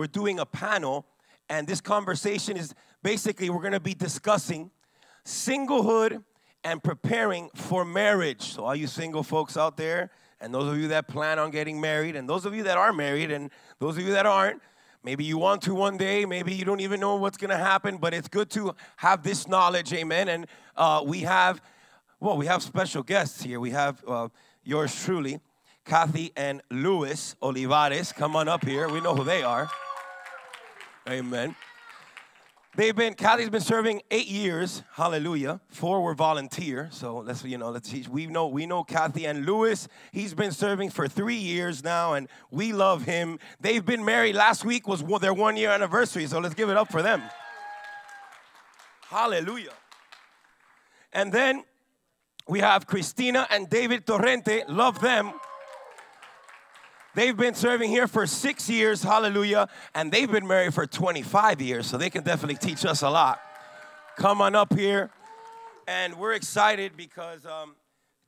we're doing a panel, and this conversation is basically we're gonna be discussing singlehood and preparing for marriage. So, all you single folks out there, and those of you that plan on getting married, and those of you that are married, and those of you that aren't, maybe you want to one day, maybe you don't even know what's gonna happen, but it's good to have this knowledge, amen. And uh, we have, well, we have special guests here. We have uh, yours truly, Kathy and Luis Olivares. Come on up here. We know who they are. Amen. They've been Kathy's been serving eight years. Hallelujah. Four were volunteer. So let's you know let's we know we know Kathy and Lewis. He's been serving for three years now, and we love him. They've been married. Last week was their one year anniversary. So let's give it up for them. Hallelujah. And then we have Christina and David Torrente. Love them. They've been serving here for six years, hallelujah, and they've been married for 25 years, so they can definitely teach us a lot. Come on up here. And we're excited because um,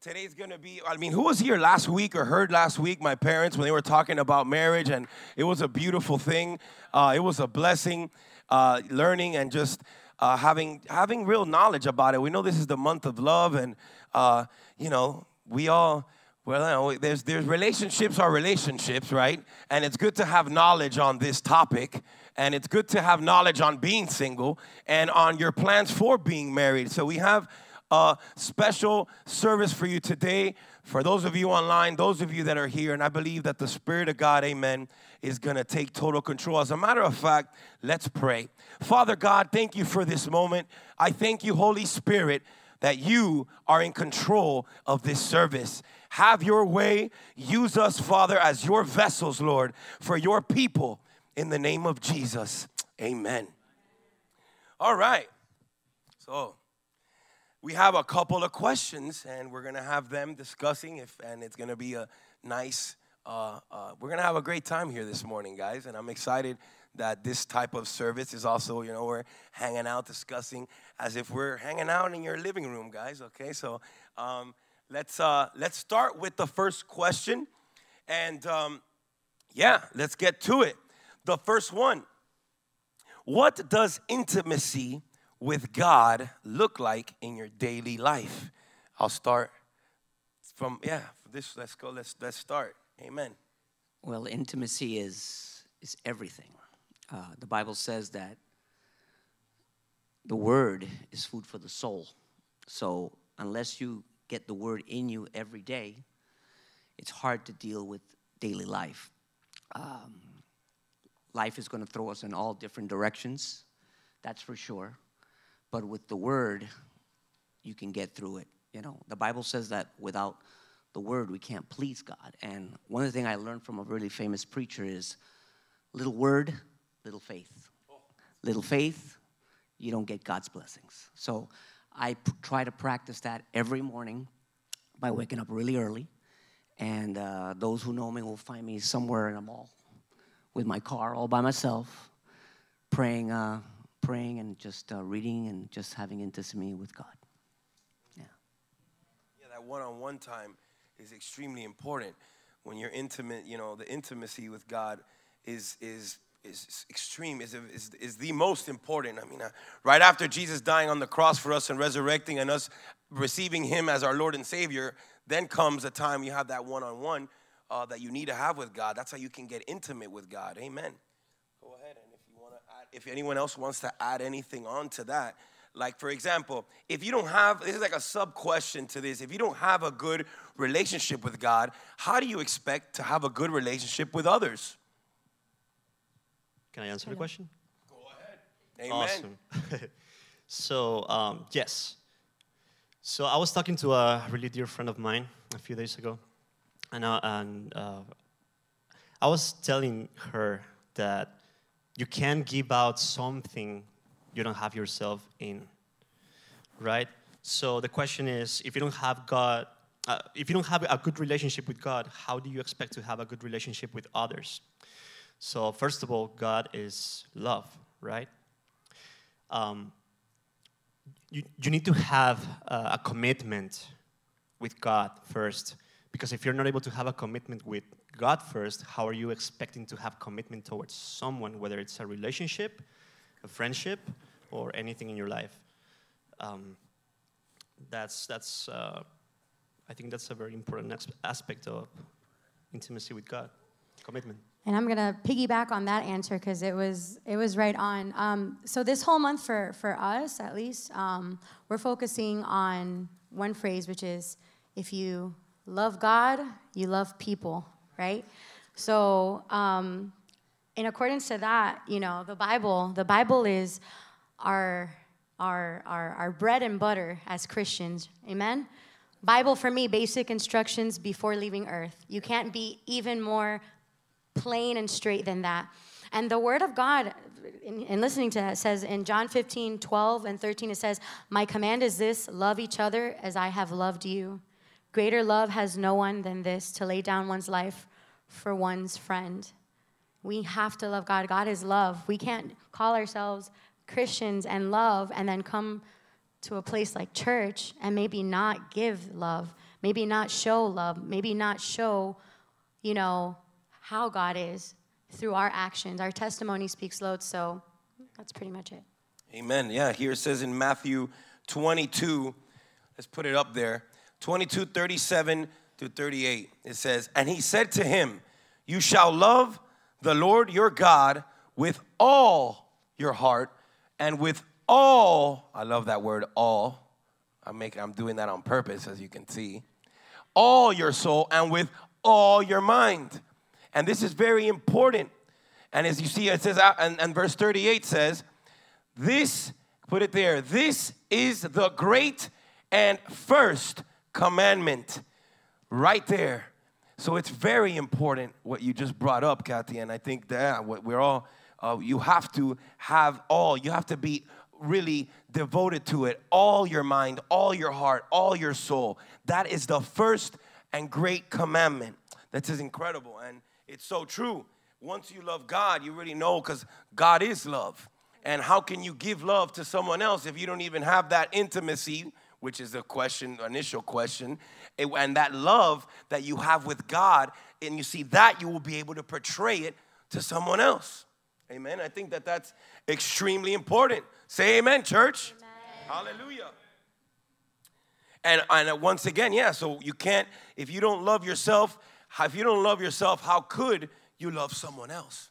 today's gonna be, I mean, who was here last week or heard last week my parents when they were talking about marriage? And it was a beautiful thing, uh, it was a blessing, uh, learning and just uh, having, having real knowledge about it. We know this is the month of love, and, uh, you know, we all, well, you know, there's, there's relationships are relationships, right? And it's good to have knowledge on this topic. And it's good to have knowledge on being single and on your plans for being married. So we have a special service for you today. For those of you online, those of you that are here, and I believe that the Spirit of God, amen, is going to take total control. As a matter of fact, let's pray. Father God, thank you for this moment. I thank you, Holy Spirit, that you are in control of this service. Have your way. Use us, Father, as your vessels, Lord, for your people in the name of Jesus. Amen. All right. So, we have a couple of questions and we're going to have them discussing if and it's going to be a nice uh, uh, we're going to have a great time here this morning guys and i'm excited that this type of service is also you know we're hanging out discussing as if we're hanging out in your living room guys okay so um, let's uh, let's start with the first question, and um, yeah, let's get to it. The first one: What does intimacy with God look like in your daily life? I'll start from yeah. This let's go. Let's let's start. Amen. Well, intimacy is is everything. Uh, the Bible says that the word is food for the soul. So unless you get the word in you every day, it's hard to deal with daily life. Um, life is going to throw us in all different directions, that's for sure. But with the word, you can get through it. You know, the Bible says that without the word, we can't please God. And one of the things I learned from a really famous preacher is little word, little faith. Little faith, you don't get God's blessings. So I try to practice that every morning by waking up really early. And uh, those who know me will find me somewhere in a mall with my car all by myself, praying, uh, praying and just uh, reading and just having intimacy with God. Yeah. Yeah, that one-on-one time is extremely important. When you're intimate, you know, the intimacy with God is is is extreme, is, is, is the most important. I mean, uh, right after Jesus dying on the cross for us and resurrecting and us receiving Him as our Lord and Savior, then comes a time you have that one on one that you need to have with God. That's how you can get intimate with God. Amen. Go ahead, and if you want to add, if anyone else wants to add anything on to that, like for example, if you don't have, this is like a sub question to this, if you don't have a good relationship with God, how do you expect to have a good relationship with others? Can I answer the question? Go ahead. Amen. Awesome. so, um, yes. So, I was talking to a really dear friend of mine a few days ago, and, uh, and uh, I was telling her that you can't give out something you don't have yourself in, right? So, the question is if you don't have God, uh, if you don't have a good relationship with God, how do you expect to have a good relationship with others? So, first of all, God is love, right? Um, you, you need to have a, a commitment with God first, because if you're not able to have a commitment with God first, how are you expecting to have commitment towards someone, whether it's a relationship, a friendship, or anything in your life? Um, that's that's uh, I think that's a very important aspect of intimacy with God, commitment. And I'm gonna piggyback on that answer because it was it was right on. Um, so this whole month for for us at least, um, we're focusing on one phrase, which is if you love God, you love people, right? So um, in accordance to that, you know, the Bible, the Bible is our our our, our bread and butter as Christians. Amen. Bible for me, basic instructions before leaving earth. You can't be even more plain and straight than that. And the word of God, in, in, listening to that, says in John 15, 12 and 13, it says, My command is this love each other as I have loved you. Greater love has no one than this to lay down one's life for one's friend. We have to love God. God is love. We can't call ourselves Christians and love and then come to a place like church and maybe not give love, maybe not show love, maybe not show, you know, how God is through our actions. Our testimony speaks loud, so that's pretty much it. Amen. Yeah, here it says in Matthew 22, let's put it up there 22, 37 to 38. It says, And he said to him, You shall love the Lord your God with all your heart and with all, I love that word, all. I'm making I'm doing that on purpose, as you can see. All your soul and with all your mind and this is very important. And as you see, it says, uh, and, and verse 38 says, This, put it there, this is the great and first commandment. Right there. So it's very important what you just brought up, Kathy. And I think that we're all, uh, you have to have all, you have to be really devoted to it, all your mind, all your heart, all your soul. That is the first and great commandment. That is incredible. And it's so true. Once you love God, you really know because God is love. And how can you give love to someone else if you don't even have that intimacy, which is the question, initial question, eh, and that love that you have with God, and you see that you will be able to portray it to someone else. Amen. I think that that's extremely important. Say amen, church. Amen. Hallelujah. And, and once again, yeah, so you can't, if you don't love yourself, if you don't love yourself, how could you love someone else?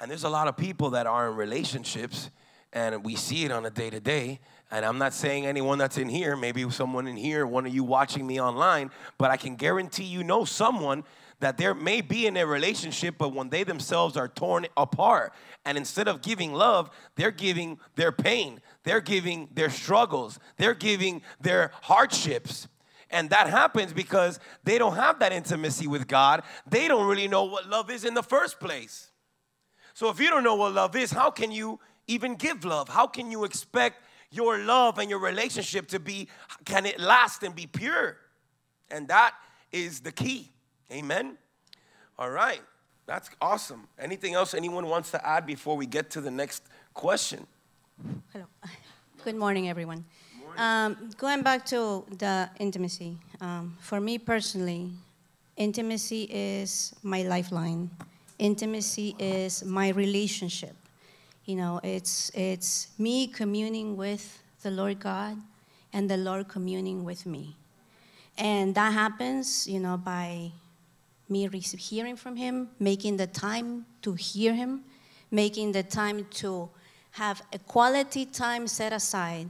And there's a lot of people that are in relationships, and we see it on a day to day. And I'm not saying anyone that's in here, maybe someone in here, one of you watching me online, but I can guarantee you know someone that there may be in a relationship, but when they themselves are torn apart, and instead of giving love, they're giving their pain, they're giving their struggles, they're giving their hardships. And that happens because they don't have that intimacy with God. They don't really know what love is in the first place. So if you don't know what love is, how can you even give love? How can you expect your love and your relationship to be, can it last and be pure? And that is the key. Amen. All right. That's awesome. Anything else anyone wants to add before we get to the next question? Hello. Good morning, everyone. Um, going back to the intimacy, um, for me personally, intimacy is my lifeline. Intimacy is my relationship. You know, it's, it's me communing with the Lord God and the Lord communing with me. And that happens, you know, by me hearing from Him, making the time to hear Him, making the time to have a quality time set aside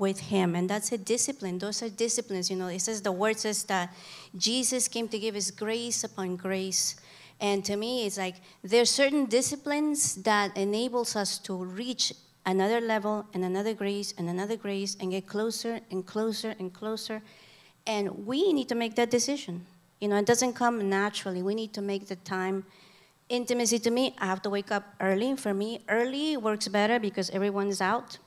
with him. And that's a discipline. Those are disciplines you know. It says the word says that jesus came to give us grace upon grace. And to me it's like there's certain disciplines that enables us to reach another level and another grace and another grace and get closer and closer and closer. And we need to make that decision. You know it doesn't come naturally. We need to make the time. Intimacy to me i have to wake up early. For me early works better because everyone's out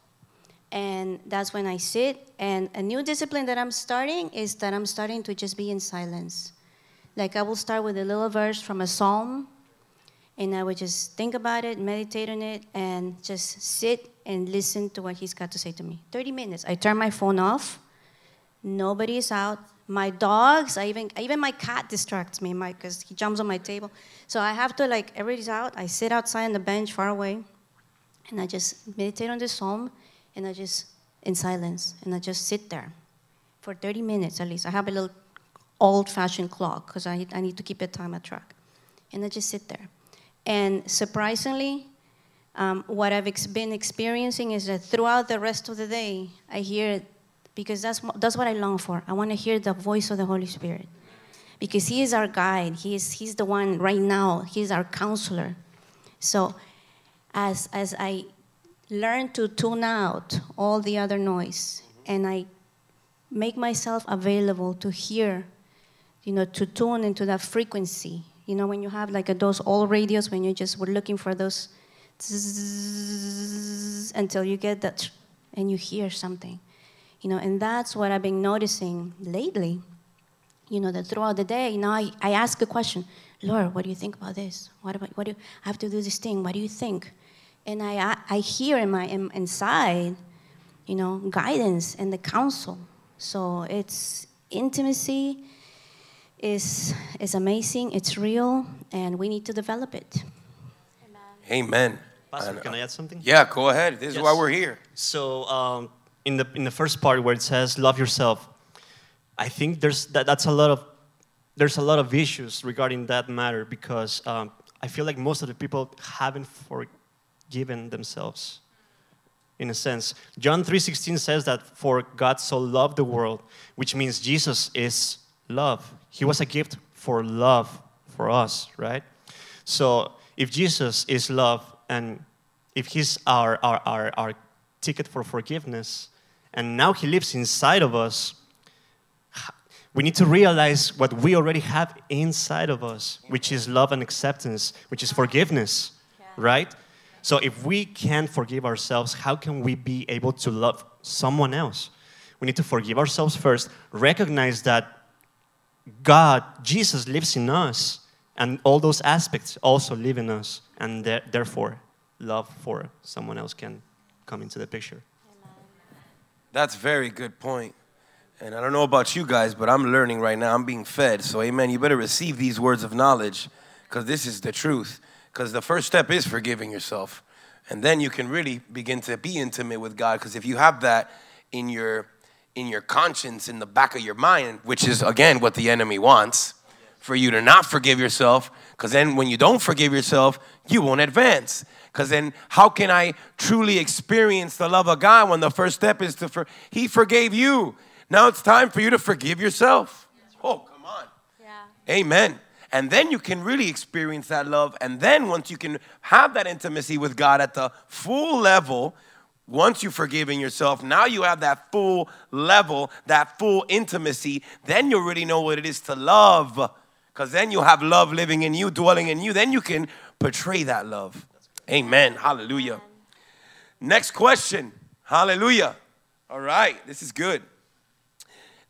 and that's when I sit. And a new discipline that I'm starting is that I'm starting to just be in silence. Like I will start with a little verse from a psalm, and I would just think about it, meditate on it, and just sit and listen to what he's got to say to me. 30 minutes. I turn my phone off, Nobody's out. My dogs, I even even my cat distracts me, because he jumps on my table. So I have to like everybody's out. I sit outside on the bench far away, and I just meditate on this psalm, and I just in silence, and I just sit there for 30 minutes at least. I have a little old-fashioned clock because I, I need to keep a time at track, and I just sit there. And surprisingly, um, what I've ex- been experiencing is that throughout the rest of the day, I hear because that's, that's what I long for. I want to hear the voice of the Holy Spirit because He is our guide. He is, he's the one right now, He's our counselor. So, as, as I learn to tune out all the other noise and I make myself available to hear, you know, to tune into that frequency. You know, when you have like a, those old radios, when you just were looking for those until you get that and you hear something. You know and that's what i've been noticing lately you know that throughout the day you know i, I ask a question lord what do you think about this? What about what do you, i have to do this thing. What do you think and i i, hear in my inside you know guidance and the counsel so it's intimacy is is amazing it's real and we need to develop it Amen. Pastor, can I add something? Yeah, go ahead. This yes. is why we're here. So, um, in the in the first part where it says "love yourself," I think there's that, that's a lot of there's a lot of issues regarding that matter because um, I feel like most of the people haven't forgiven themselves. In a sense, John 3:16 says that for God so loved the world, which means Jesus is love. He was a gift for love for us, right? So if Jesus is love and if he's our, our, our, our ticket for forgiveness and now he lives inside of us, we need to realize what we already have inside of us, which is love and acceptance, which is forgiveness, right? So if we can't forgive ourselves, how can we be able to love someone else? We need to forgive ourselves first, recognize that God, Jesus lives in us, and all those aspects also live in us, and therefore, love for someone else can come into the picture. That's very good point. And I don't know about you guys, but I'm learning right now. I'm being fed. So, amen. You better receive these words of knowledge because this is the truth. Because the first step is forgiving yourself. And then you can really begin to be intimate with God. Because if you have that in your in your conscience, in the back of your mind, which is again what the enemy wants, for you to not forgive yourself, because then when you don't forgive yourself, you won't advance. Because then, how can I truly experience the love of God when the first step is to for He forgave you? Now it's time for you to forgive yourself. Oh, come on. Yeah. Amen. And then you can really experience that love. And then once you can have that intimacy with God at the full level, once you've forgiven yourself, now you have that full level, that full intimacy. Then you really know what it is to love because then you have love living in you, dwelling in you. Then you can portray that love. Amen. Hallelujah. Next question. Hallelujah. All right, this is good.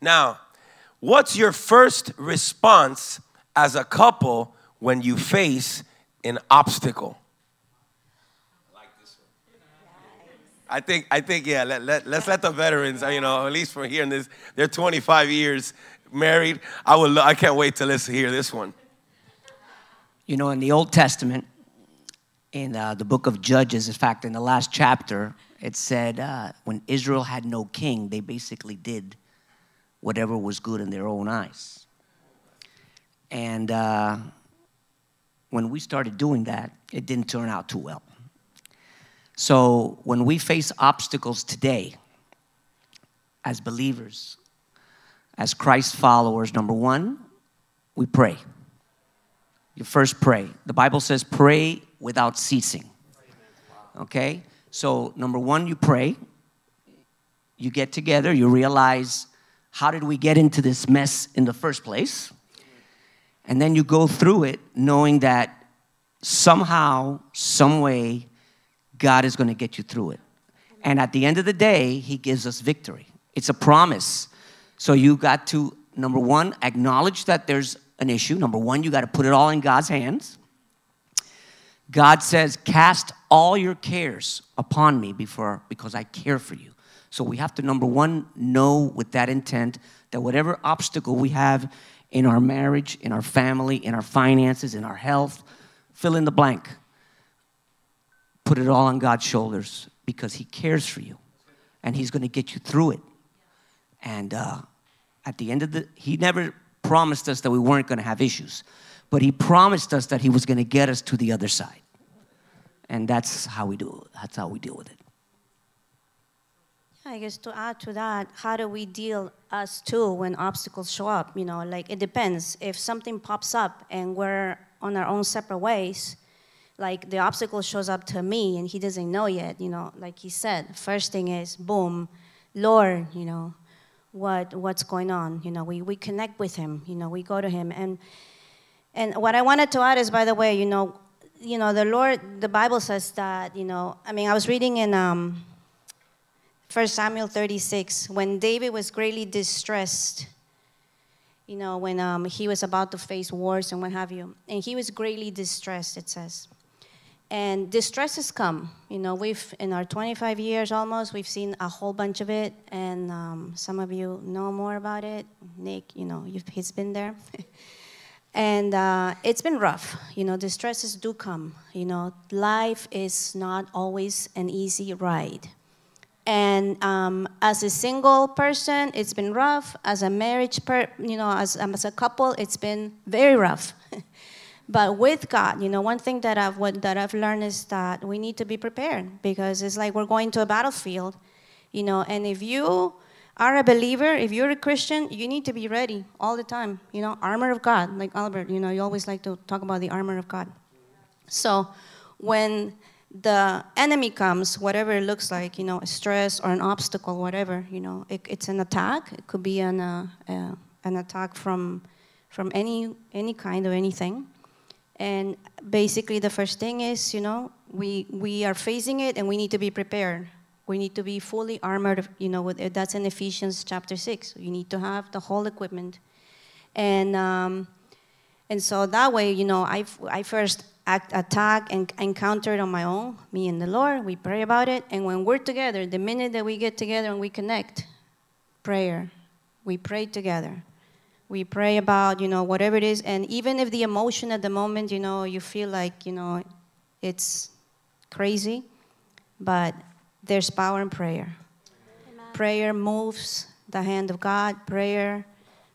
Now, what's your first response as a couple when you face an obstacle? I think, I think, yeah. Let, let, let's let the veterans, you know, at least for hearing this, they're 25 years married. I would. I can't wait to listen hear this one. You know, in the Old Testament, in uh, the book of Judges, in fact, in the last chapter, it said uh, when Israel had no king, they basically did whatever was good in their own eyes. And uh, when we started doing that, it didn't turn out too well. So when we face obstacles today, as believers, as Christ followers, number one, we pray. You first pray. The Bible says pray without ceasing. Okay? So, number one, you pray. You get together, you realize how did we get into this mess in the first place? And then you go through it knowing that somehow, some way, God is going to get you through it. And at the end of the day, He gives us victory. It's a promise. So you got to, number one, acknowledge that there's an issue. Number one, you got to put it all in God's hands. God says, Cast all your cares upon me before, because I care for you. So we have to, number one, know with that intent that whatever obstacle we have in our marriage, in our family, in our finances, in our health, fill in the blank. Put it all on God's shoulders because He cares for you and He's going to get you through it. And uh, at the end of the, He never promised us that we weren't going to have issues, but He promised us that He was going to get us to the other side. And that's how we do. That's how we deal with it. I guess to add to that, how do we deal us too when obstacles show up? You know, like it depends. If something pops up and we're on our own separate ways, like the obstacle shows up to me and he doesn't know yet, you know, like he said, first thing is boom, Lord, you know, what what's going on? You know, we, we connect with him, you know, we go to him. And and what I wanted to add is by the way, you know, you know, the Lord the Bible says that, you know, I mean I was reading in um 1 Samuel 36, when David was greatly distressed, you know, when um, he was about to face wars and what have you, and he was greatly distressed, it says. And distresses come, you know, we've, in our 25 years almost, we've seen a whole bunch of it, and um, some of you know more about it. Nick, you know, he's been there. and uh, it's been rough, you know, distresses do come. You know, life is not always an easy ride and um, as a single person, it's been rough. As a marriage, per, you know, as, um, as a couple, it's been very rough. but with God, you know, one thing that I've what, that I've learned is that we need to be prepared because it's like we're going to a battlefield, you know. And if you are a believer, if you're a Christian, you need to be ready all the time. You know, armor of God, like Albert. You know, you always like to talk about the armor of God. So when the enemy comes, whatever it looks like, you know, a stress or an obstacle, whatever, you know, it, it's an attack. It could be an, uh, uh, an attack from, from any, any kind or anything. And basically, the first thing is, you know, we, we are facing it and we need to be prepared. We need to be fully armored, you know, with, that's in Ephesians chapter 6. You need to have the whole equipment. And, um, and so that way, you know, I, I first attack and encounter it on my own, me and the Lord. We pray about it. And when we're together, the minute that we get together and we connect, prayer, we pray together. We pray about, you know, whatever it is. And even if the emotion at the moment, you know, you feel like, you know, it's crazy, but there's power in prayer. Amen. Prayer moves the hand of God. Prayer,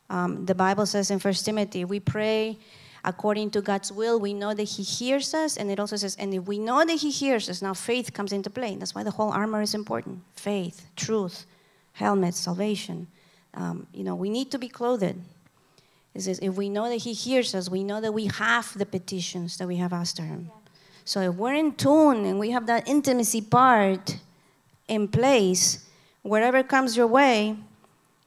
um, the Bible says in First Timothy, we pray according to God's will, we know that He hears us, and it also says, and if we know that He hears us, now faith comes into play. That's why the whole armor is important faith, truth, helmet, salvation. Um, you know, we need to be clothed. It says, if we know that He hears us, we know that we have the petitions that we have asked Him. Yeah. So if we're in tune and we have that intimacy part in place, wherever comes your way,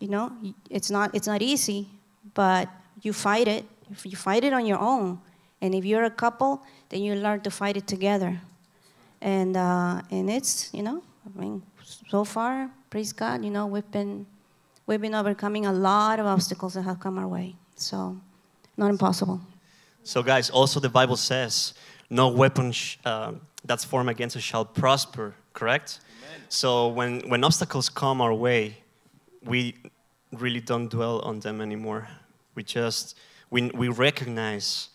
you know, it's not, it's not easy, but you fight it if you fight it on your own, and if you're a couple, then you learn to fight it together. And uh, and it's you know, I mean, so far, praise God, you know, we've been we've been overcoming a lot of obstacles that have come our way. So, not impossible. So, guys, also the Bible says, "No weapon sh- uh, that's formed against us shall prosper." Correct. Amen. So when when obstacles come our way, we really don't dwell on them anymore. We just we, we recognize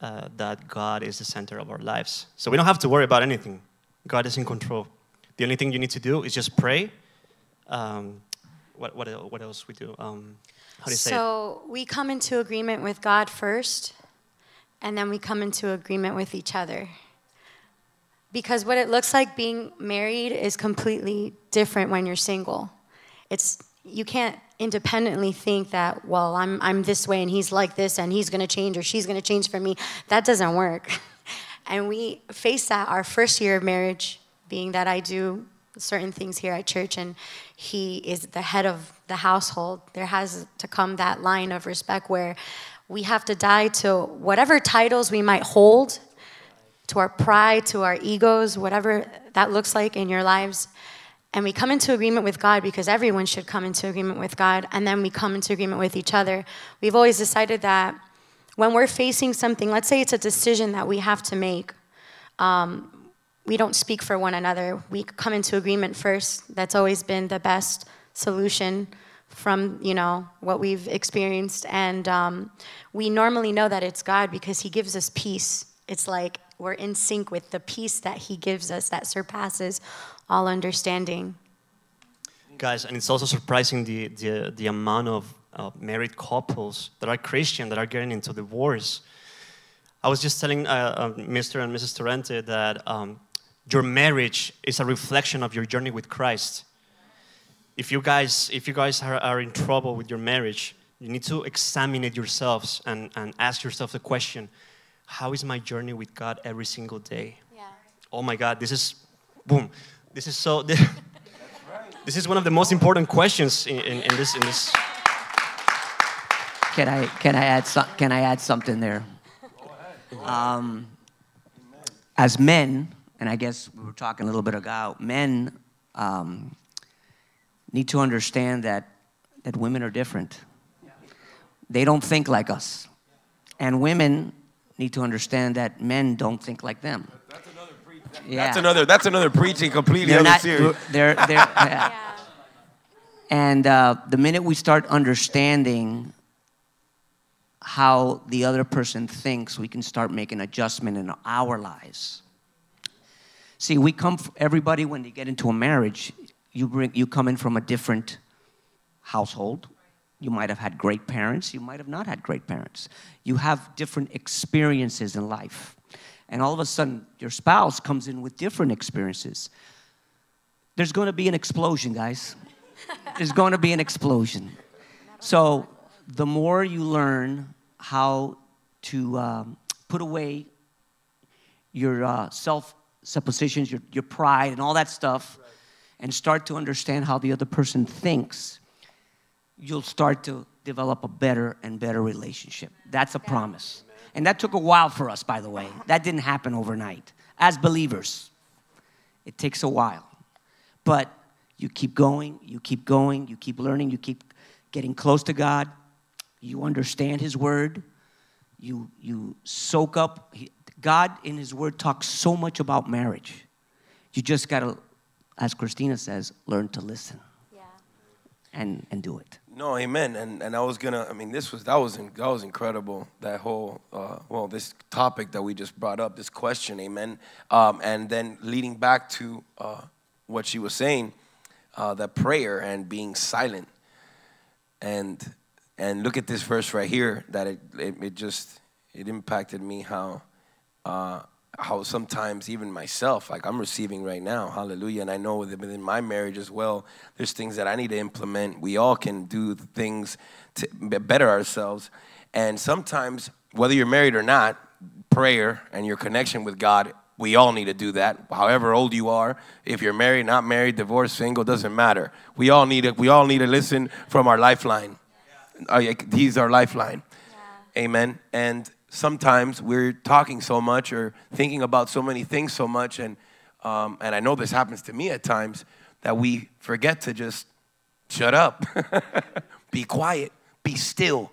uh, that God is the center of our lives. So we don't have to worry about anything. God is in control. The only thing you need to do is just pray. Um, what, what, what else we do? Um, how do you say So we come into agreement with God first, and then we come into agreement with each other. Because what it looks like being married is completely different when you're single. It's you can't independently think that, well, I'm, I'm this way and he's like this and he's gonna change or she's gonna change for me. That doesn't work. and we face that our first year of marriage, being that I do certain things here at church and he is the head of the household. There has to come that line of respect where we have to die to whatever titles we might hold, to our pride, to our egos, whatever that looks like in your lives and we come into agreement with God because everyone should come into agreement with God, and then we come into agreement with each other. We've always decided that when we're facing something, let's say it's a decision that we have to make, um, we don't speak for one another. We come into agreement first. That's always been the best solution from you know what we've experienced, and um, we normally know that it's God because He gives us peace. It's like we're in sync with the peace that He gives us that surpasses all understanding. Guys, and it's also surprising the, the, the amount of uh, married couples that are Christian that are getting into divorce. I was just telling uh, uh, Mr. and Mrs. Torrente that um, your marriage is a reflection of your journey with Christ. If you guys, if you guys are, are in trouble with your marriage, you need to examine it yourselves and, and ask yourself the question how is my journey with God every single day? Yeah. Oh my God, this is, boom, this is so, this is one of the most important questions in, in, in this, in this. Can I can I add can I add something there? Um, as men, and I guess we were talking a little bit about men um, need to understand that that women are different. They don't think like us, and women need to understand that men don't think like them. Yeah. That's another. That's another preaching completely they're other not. series. They're, they're, yeah. And uh, the minute we start understanding how the other person thinks, we can start making adjustment in our lives. See, we come. Everybody, when they get into a marriage, you bring. You come in from a different household. You might have had great parents. You might have not had great parents. You have different experiences in life, and all of a sudden, your spouse comes in with different experiences there's going to be an explosion, guys. There's going to be an explosion. So, the more you learn how to um, put away your uh, self suppositions, your, your pride, and all that stuff, and start to understand how the other person thinks, you'll start to develop a better and better relationship. That's a promise. And that took a while for us, by the way. That didn't happen overnight. As believers, it takes a while. But you keep going, you keep going, you keep learning, you keep getting close to God. You understand His Word. You, you soak up. God in His Word talks so much about marriage. You just got to, as Christina says, learn to listen Yeah. and, and do it. No, amen. And and I was gonna. I mean, this was that was in, that was incredible. That whole uh, well, this topic that we just brought up, this question, amen. Um, and then leading back to uh, what she was saying, uh, that prayer and being silent, and and look at this verse right here. That it it, it just it impacted me how. How sometimes even myself, like I'm receiving right now, hallelujah. And I know that within my marriage as well, there's things that I need to implement. We all can do things to better ourselves. And sometimes, whether you're married or not, prayer and your connection with God, we all need to do that. However old you are, if you're married, not married, divorced, single, doesn't matter. We all need it. we all need to listen from our lifeline. Uh, like, he's our lifeline. Amen. And sometimes we're talking so much or thinking about so many things so much, and um, and I know this happens to me at times that we forget to just shut up, be quiet, be still,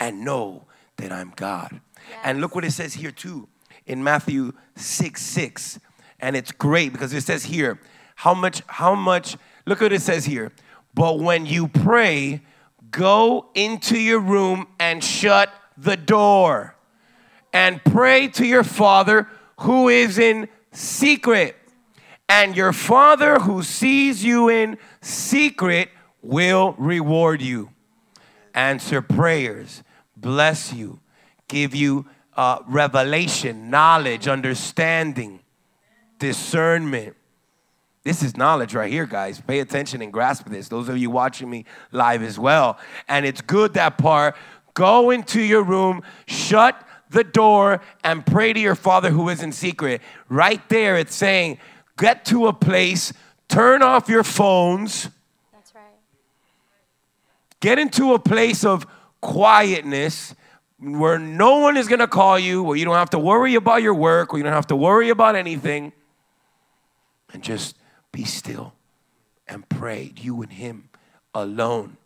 and know that I'm God. And look what it says here too in Matthew 6 6. And it's great because it says here, how much, how much, look what it says here. But when you pray, go into your room and shut the door and pray to your Father who is in secret. And your Father who sees you in secret will reward you. Answer prayers, bless you, give you uh, revelation, knowledge, understanding, discernment. This is knowledge right here, guys. Pay attention and grasp this. Those of you watching me live as well. And it's good that part. Go into your room, shut the door, and pray to your Father who is in secret. Right there, it's saying, get to a place, turn off your phones, That's right. get into a place of quietness where no one is going to call you, where you don't have to worry about your work, where you don't have to worry about anything, and just be still and pray, you and Him alone.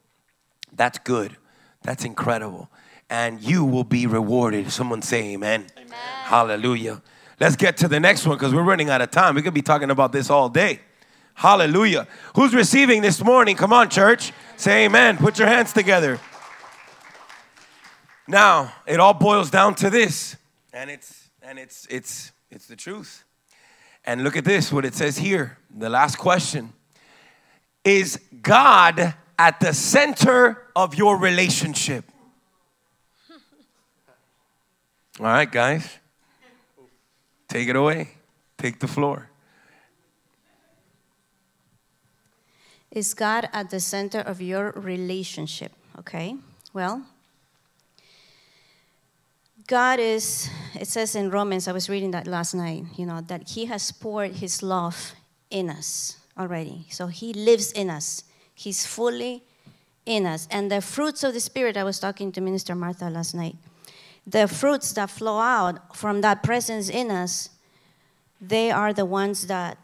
That's good. That's incredible. And you will be rewarded. Someone say amen. Hallelujah. Let's get to the next one because we're running out of time. We could be talking about this all day. Hallelujah. Who's receiving this morning? Come on, church. Say amen. Put your hands together. Now, it all boils down to this. And it's and it's it's it's the truth. And look at this what it says here. The last question. Is God at the center of your relationship? All right, guys. Take it away. Take the floor. Is God at the center of your relationship? Okay, well, God is, it says in Romans, I was reading that last night, you know, that He has poured His love in us already. So He lives in us, He's fully in us. And the fruits of the Spirit, I was talking to Minister Martha last night, the fruits that flow out from that presence in us, they are the ones that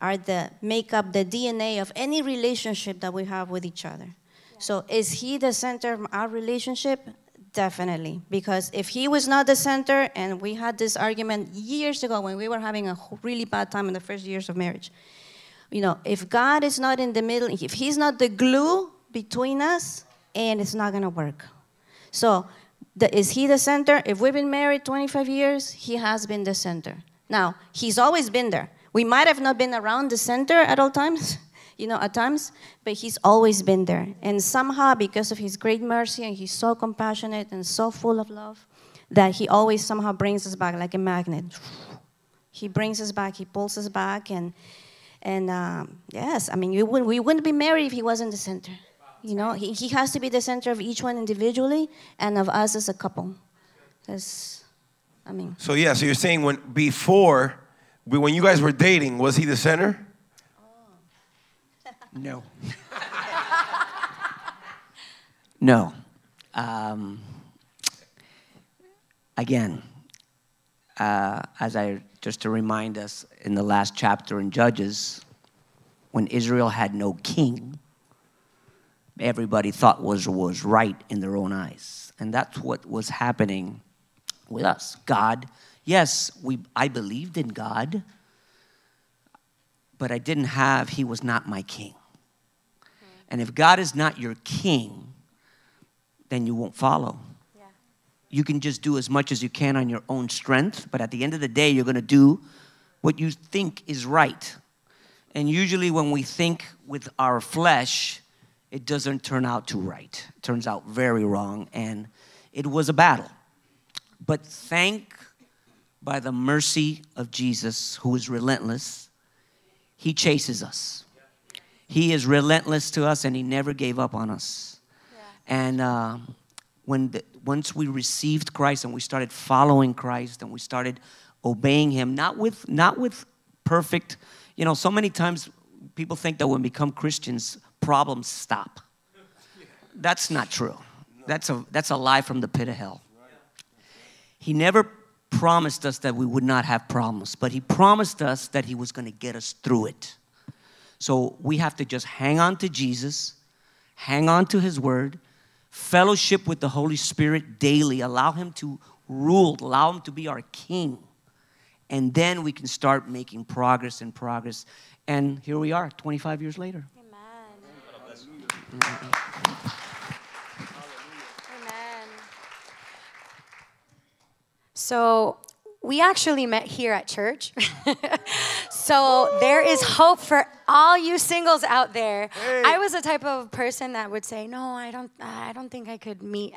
are the make up the DNA of any relationship that we have with each other. So is he the center of our relationship? Definitely. Because if he was not the center, and we had this argument years ago when we were having a really bad time in the first years of marriage. You know, if God is not in the middle, if he's not the glue between us, and it's not gonna work. So the, is he the center? If we've been married 25 years, he has been the center. Now, he's always been there. We might have not been around the center at all times, you know, at times, but he's always been there. And somehow, because of his great mercy and he's so compassionate and so full of love, that he always somehow brings us back like a magnet. He brings us back, he pulls us back, and and um, yes, I mean, we wouldn't, we wouldn't be married if he wasn't the center. You know, he, he has to be the center of each one individually and of us as a couple. That's, I mean. So yeah, so you're saying when before when you guys were dating, was he the center? No. no. Um, again, uh, as I just to remind us in the last chapter in Judges, when Israel had no king, everybody thought was was right in their own eyes, and that's what was happening with us. God Yes, we, I believed in God, but I didn't have, He was not my king. And if God is not your king, then you won't follow. Yeah. You can just do as much as you can on your own strength, but at the end of the day, you're going to do what you think is right. And usually, when we think with our flesh, it doesn't turn out too right. It turns out very wrong, and it was a battle. But thank by the mercy of Jesus, who is relentless, he chases us. He is relentless to us and he never gave up on us. Yeah. And uh, when the, once we received Christ and we started following Christ and we started obeying him, not with, not with perfect, you know, so many times people think that when we become Christians, problems stop. That's not true. That's a, that's a lie from the pit of hell. He never promised us that we would not have problems, but He promised us that He was going to get us through it. So we have to just hang on to Jesus, hang on to His Word, fellowship with the Holy Spirit daily, allow Him to rule, allow Him to be our King. And then we can start making progress and progress. And here we are, 25 years later. Amen. So we actually met here at church. so there is hope for all you singles out there. Hey. I was the type of person that would say, "No, I don't I don't think I could meet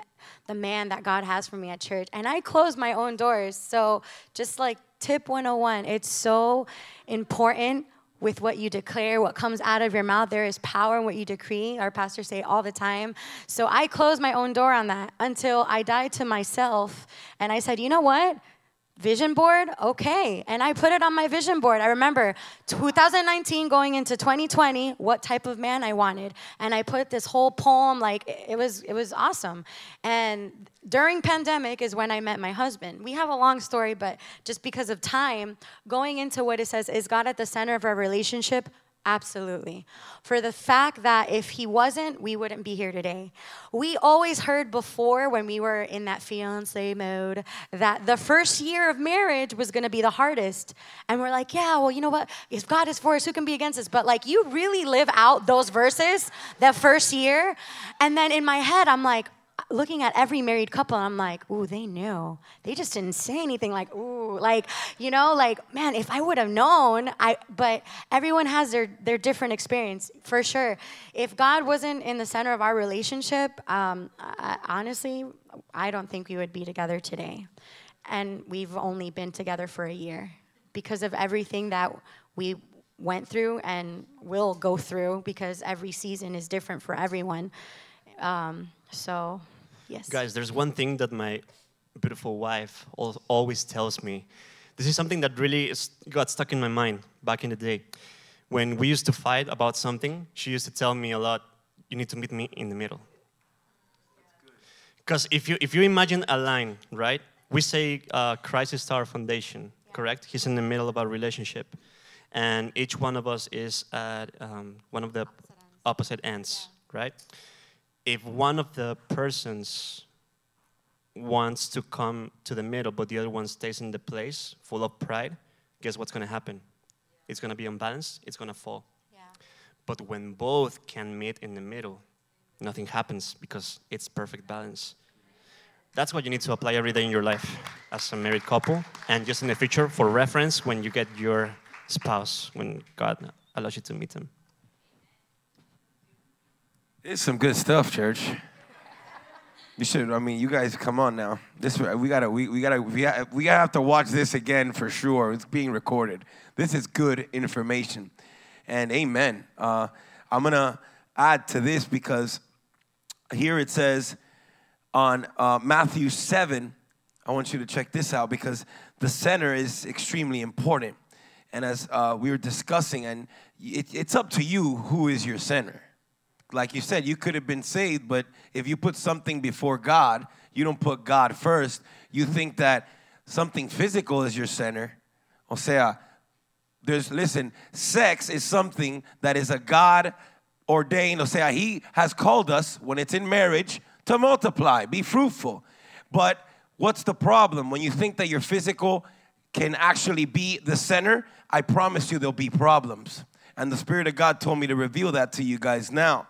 the man that God has for me at church." And I closed my own doors. So just like tip 101, it's so important with what you declare, what comes out of your mouth. There is power in what you decree. Our pastors say all the time. So I closed my own door on that until I died to myself. And I said, you know what? Vision board, okay. And I put it on my vision board. I remember 2019 going into 2020, what type of man I wanted. And I put this whole poem, like it was it was awesome. And during pandemic is when I met my husband. We have a long story, but just because of time, going into what it says, is God at the center of our relationship? Absolutely. For the fact that if he wasn't, we wouldn't be here today. We always heard before when we were in that fiance mode that the first year of marriage was going to be the hardest. And we're like, yeah, well, you know what? If God is for us, who can be against us? But like, you really live out those verses that first year. And then in my head, I'm like, looking at every married couple, I'm like, ooh, they knew. They just didn't say anything like, ooh, like, you know, like, man, if I would have known, I but everyone has their their different experience for sure. If God wasn't in the center of our relationship, um, I, honestly, I don't think we would be together today. And we've only been together for a year because of everything that we went through and will go through because every season is different for everyone. Um, so, yes. Guys, there's one thing that my beautiful wife always tells me. This is something that really got stuck in my mind back in the day. When we used to fight about something, she used to tell me a lot, you need to meet me in the middle. Because if you, if you imagine a line, right? We say uh, Christ is our foundation, correct? He's in the middle of our relationship. And each one of us is at um, one of the opposite ends, right? If one of the persons wants to come to the middle, but the other one stays in the place full of pride, guess what's going to happen? It's going to be unbalanced, it's going to fall. Yeah. But when both can meet in the middle, nothing happens because it's perfect balance. That's what you need to apply every day in your life as a married couple, and just in the future for reference when you get your spouse, when God allows you to meet them. It's some good stuff, church. You should. I mean, you guys, come on now. This we gotta. We, we gotta. We, gotta, we gotta have to watch this again for sure. It's being recorded. This is good information, and amen. Uh, I'm gonna add to this because here it says on uh, Matthew seven. I want you to check this out because the center is extremely important. And as uh, we were discussing, and it, it's up to you who is your center like you said, you could have been saved, but if you put something before God, you don't put God first. You think that something physical is your center. O sea, there's, listen, sex is something that is a God ordained. O sea, He has called us when it's in marriage to multiply, be fruitful. But what's the problem? When you think that your physical can actually be the center, I promise you there'll be problems. And the Spirit of God told me to reveal that to you guys now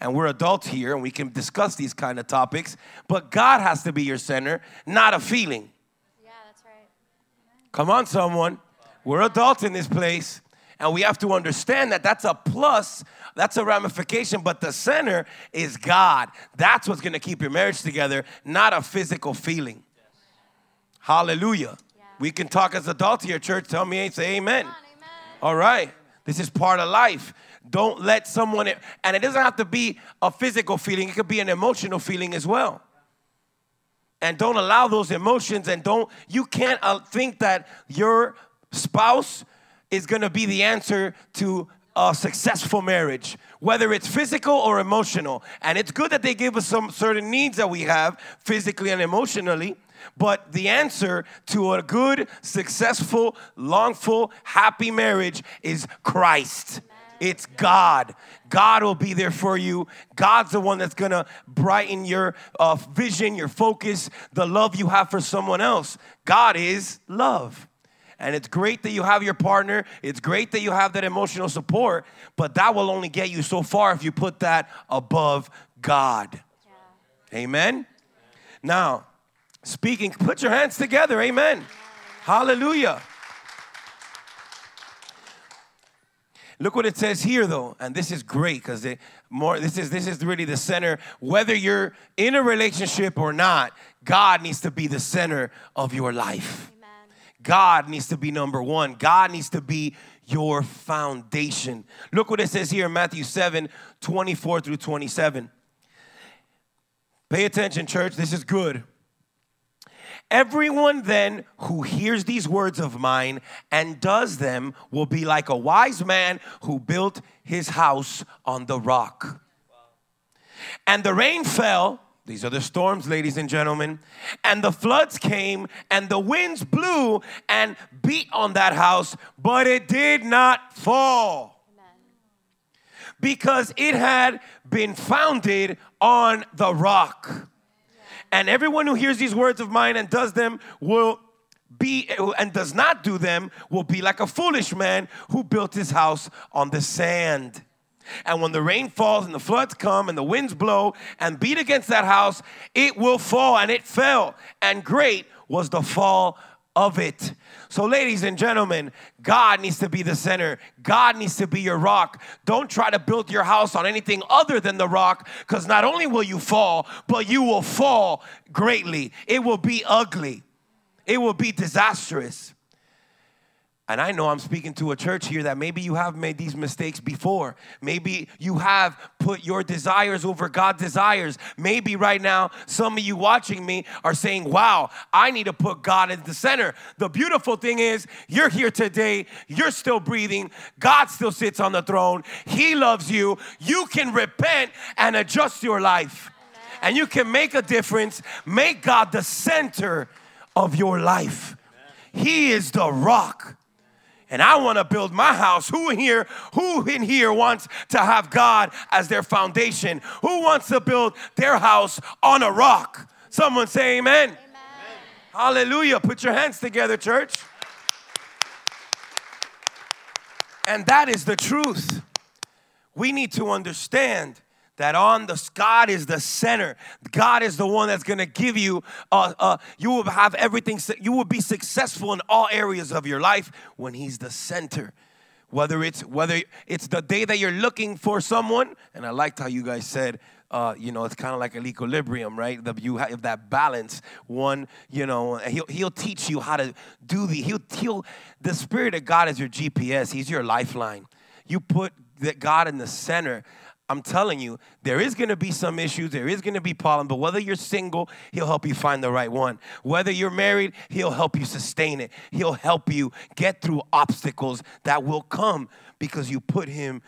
and we're adults here and we can discuss these kind of topics, but God has to be your center, not a feeling. Yeah, that's right. Come on, someone. We're adults in this place, and we have to understand that that's a plus, that's a ramification, but the center is God. That's what's gonna keep your marriage together, not a physical feeling. Hallelujah. Yeah. We can talk as adults here, church. Tell me, say amen. amen. All right. This is part of life. Don't let someone, and it doesn't have to be a physical feeling, it could be an emotional feeling as well. And don't allow those emotions, and don't, you can't uh, think that your spouse is gonna be the answer to a successful marriage, whether it's physical or emotional. And it's good that they give us some certain needs that we have physically and emotionally. But the answer to a good, successful, longful, happy marriage is Christ. It's God. God will be there for you. God's the one that's gonna brighten your uh, vision, your focus, the love you have for someone else. God is love. And it's great that you have your partner. It's great that you have that emotional support, but that will only get you so far if you put that above God. Yeah. Amen? Now, speaking, put your hands together. Amen. Hallelujah. Look what it says here though, and this is great because more this is this is really the center. Whether you're in a relationship or not, God needs to be the center of your life. Amen. God needs to be number one. God needs to be your foundation. Look what it says here in Matthew 7 24 through 27. Pay attention, church. This is good. Everyone then who hears these words of mine and does them will be like a wise man who built his house on the rock. And the rain fell, these are the storms, ladies and gentlemen, and the floods came, and the winds blew and beat on that house, but it did not fall. Because it had been founded on the rock. And everyone who hears these words of mine and does them will be and does not do them will be like a foolish man who built his house on the sand. And when the rain falls and the floods come and the winds blow and beat against that house, it will fall. And it fell. And great was the fall of it. So, ladies and gentlemen, God needs to be the center. God needs to be your rock. Don't try to build your house on anything other than the rock, because not only will you fall, but you will fall greatly. It will be ugly, it will be disastrous. And I know I'm speaking to a church here that maybe you have made these mistakes before. Maybe you have put your desires over God's desires. Maybe right now, some of you watching me are saying, Wow, I need to put God in the center. The beautiful thing is, you're here today, you're still breathing, God still sits on the throne, He loves you. You can repent and adjust your life, and you can make a difference. Make God the center of your life. He is the rock and I want to build my house. Who in here, who in here wants to have God as their foundation? Who wants to build their house on a rock? Someone say amen. amen. Hallelujah. Put your hands together, church. And that is the truth. We need to understand that on the God is the center. God is the one that's going to give you. Uh, uh, you will have everything. You will be successful in all areas of your life when He's the center. Whether it's whether it's the day that you're looking for someone, and I liked how you guys said. Uh, you know, it's kind of like an equilibrium, right? The, you have that balance. One, you know, he'll, he'll teach you how to do the. He'll, he'll the spirit of God is your GPS. He's your lifeline. You put that God in the center I'm telling you, there is going to be some issues, there is going to be problems, but whether you're single, he'll help you find the right one. Whether you're married, he'll help you sustain it. He'll help you get through obstacles that will come because you put him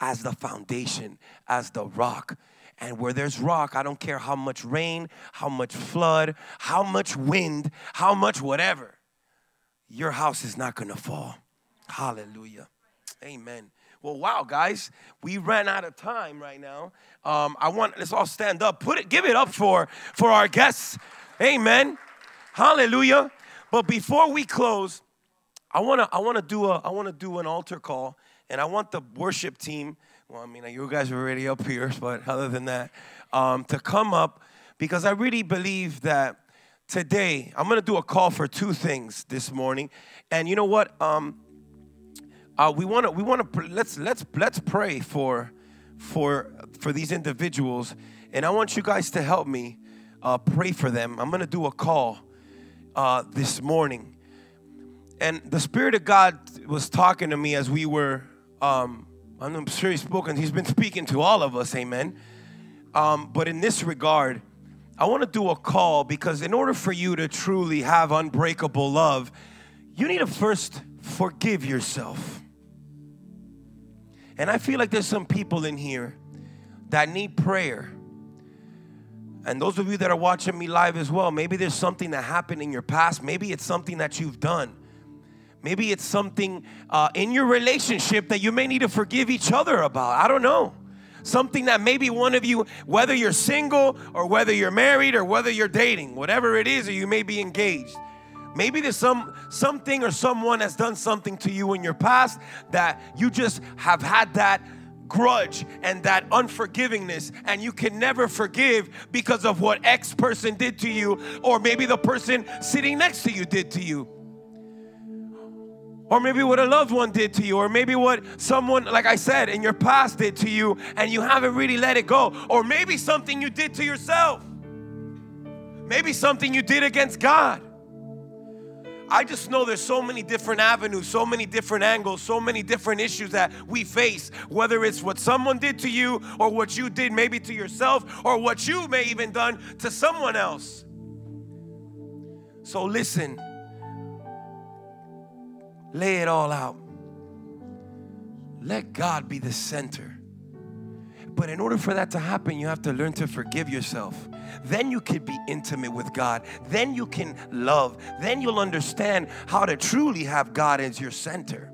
as the foundation, as the rock. And where there's rock, I don't care how much rain, how much flood, how much wind, how much whatever, your house is not going to fall. Hallelujah. Amen. Well, wow, guys, we ran out of time right now. Um, I want let's all stand up. Put it, give it up for for our guests. Amen. Hallelujah. But before we close, I wanna I wanna do a I wanna do an altar call, and I want the worship team. Well, I mean, you guys are already up here, but other than that, um, to come up because I really believe that today I'm gonna do a call for two things this morning. And you know what? Um, uh, we want to we want to let's let's let's pray for for for these individuals, and I want you guys to help me uh, pray for them. I'm to do a call uh, this morning, and the Spirit of God was talking to me as we were. Um, I'm sure He's spoken. He's been speaking to all of us. Amen. Um, but in this regard, I want to do a call because in order for you to truly have unbreakable love, you need to first forgive yourself. And I feel like there's some people in here that need prayer. And those of you that are watching me live as well, maybe there's something that happened in your past. Maybe it's something that you've done. Maybe it's something uh, in your relationship that you may need to forgive each other about. I don't know. Something that maybe one of you, whether you're single or whether you're married or whether you're dating, whatever it is, or you may be engaged. Maybe there's some something or someone has done something to you in your past that you just have had that grudge and that unforgivingness and you can never forgive because of what X person did to you or maybe the person sitting next to you did to you. Or maybe what a loved one did to you, or maybe what someone, like I said, in your past did to you, and you haven't really let it go. Or maybe something you did to yourself. Maybe something you did against God. I just know there's so many different avenues, so many different angles, so many different issues that we face, whether it's what someone did to you or what you did maybe to yourself or what you may even done to someone else. So listen. Lay it all out. Let God be the center. But in order for that to happen, you have to learn to forgive yourself. Then you can be intimate with God. Then you can love. Then you'll understand how to truly have God as your center.